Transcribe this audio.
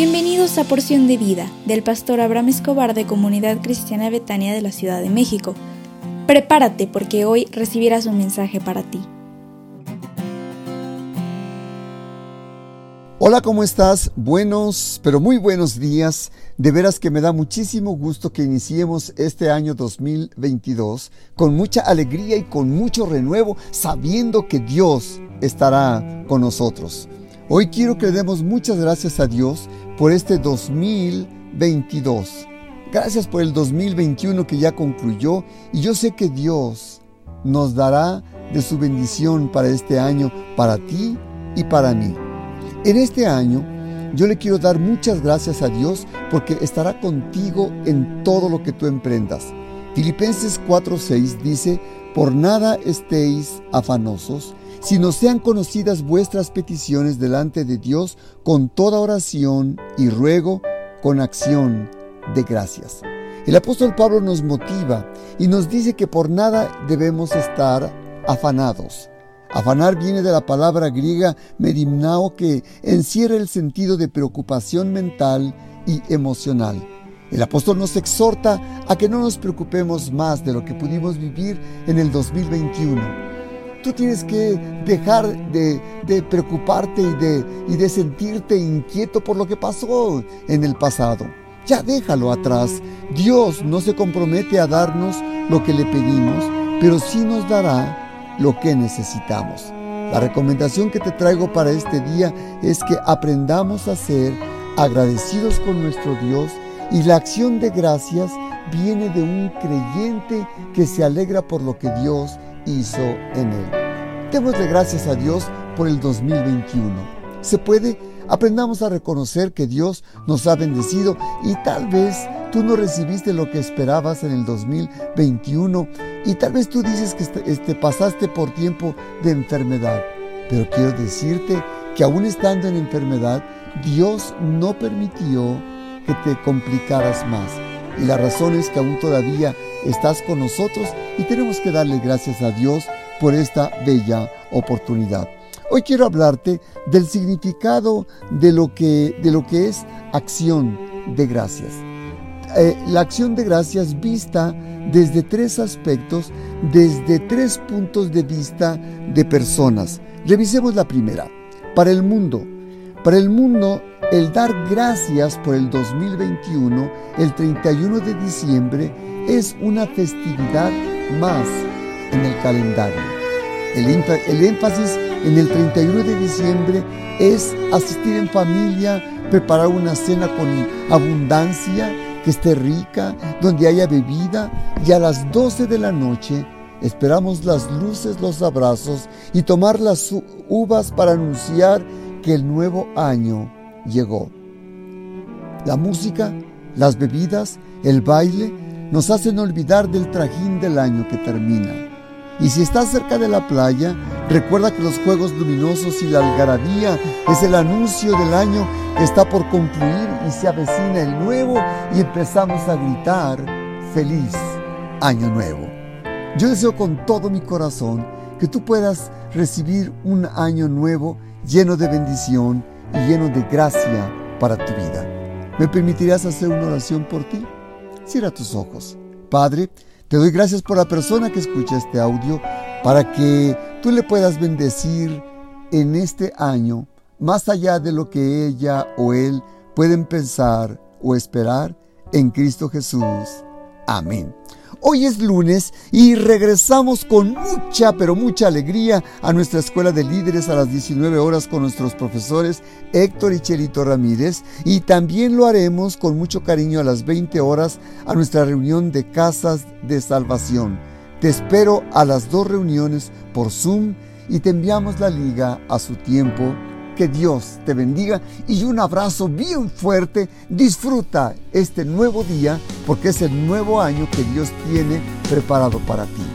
Bienvenidos a Porción de Vida del pastor Abraham Escobar de Comunidad Cristiana Betania de la Ciudad de México. Prepárate porque hoy recibirás un mensaje para ti. Hola, ¿cómo estás? Buenos, pero muy buenos días. De veras que me da muchísimo gusto que iniciemos este año 2022 con mucha alegría y con mucho renuevo, sabiendo que Dios estará con nosotros. Hoy quiero que le demos muchas gracias a Dios por este 2022. Gracias por el 2021 que ya concluyó y yo sé que Dios nos dará de su bendición para este año, para ti y para mí. En este año yo le quiero dar muchas gracias a Dios porque estará contigo en todo lo que tú emprendas. Filipenses 4:6 dice, por nada estéis afanosos, sino sean conocidas vuestras peticiones delante de Dios con toda oración y ruego con acción de gracias. El apóstol Pablo nos motiva y nos dice que por nada debemos estar afanados. Afanar viene de la palabra griega merimnao que encierra el sentido de preocupación mental y emocional. El apóstol nos exhorta a que no nos preocupemos más de lo que pudimos vivir en el 2021. Tú tienes que dejar de, preocuparte y de, y de sentirte inquieto por lo que pasó en el pasado. Ya déjalo atrás. Dios no se compromete a darnos lo que le pedimos, pero sí nos dará lo que necesitamos. La recomendación que te traigo para este día es que aprendamos a ser agradecidos con nuestro Dios y la acción de gracias viene de un creyente que se alegra por lo que Dios hizo en él. Démosle gracias a Dios por el 2021. ¿Se puede? Aprendamos a reconocer que Dios nos ha bendecido y tal vez tú no recibiste lo que esperabas en el 2021 y tal vez tú dices que este, este, pasaste por tiempo de enfermedad. Pero quiero decirte que aún estando en enfermedad, Dios no permitió que te complicaras más. Y la razón es que aún todavía estás con nosotros y tenemos que darle gracias a Dios por esta bella oportunidad. Hoy quiero hablarte del significado de lo que, de lo que es acción de gracias. Eh, la acción de gracias vista desde tres aspectos, desde tres puntos de vista de personas. Revisemos la primera. Para el mundo. Para el mundo, el dar gracias por el 2021, el 31 de diciembre, es una festividad más en el calendario. El, énfasis en el 31 de diciembre es asistir en familia, preparar una cena con abundancia, que esté rica, donde haya bebida y a las 12 de la noche esperamos las luces, los abrazos y tomar las uvas para anunciar que el nuevo año llegó. La música, las bebidas, el baile nos hacen olvidar del trajín del año que termina. Y si estás cerca de la playa, recuerda que los juegos luminosos y la algarabía es el anuncio del año que está por concluir y se avecina el nuevo y empezamos a gritar, feliz año nuevo. Yo deseo con todo mi corazón que tú puedas recibir un año nuevo lleno de bendición y lleno de gracia para tu vida. ¿Me permitirás hacer una oración por ti? Cierra tus ojos. Padre, te doy gracias por la persona que escucha este audio para que tú le puedas bendecir en este año más allá de lo que ella o él pueden pensar o esperar en Cristo Jesús. Amén. Hoy es lunes y regresamos con mucha, pero mucha alegría a nuestra escuela de líderes a las 19 horas con nuestros profesores Héctor y Chelito Ramírez y también lo haremos con mucho cariño a las 20 horas a nuestra reunión de casas de salvación. Te espero a las dos reuniones por Zoom y te enviamos la liga a su tiempo que Dios te bendiga y un abrazo bien fuerte. Disfruta este nuevo día porque es el nuevo año que Dios tiene preparado para ti.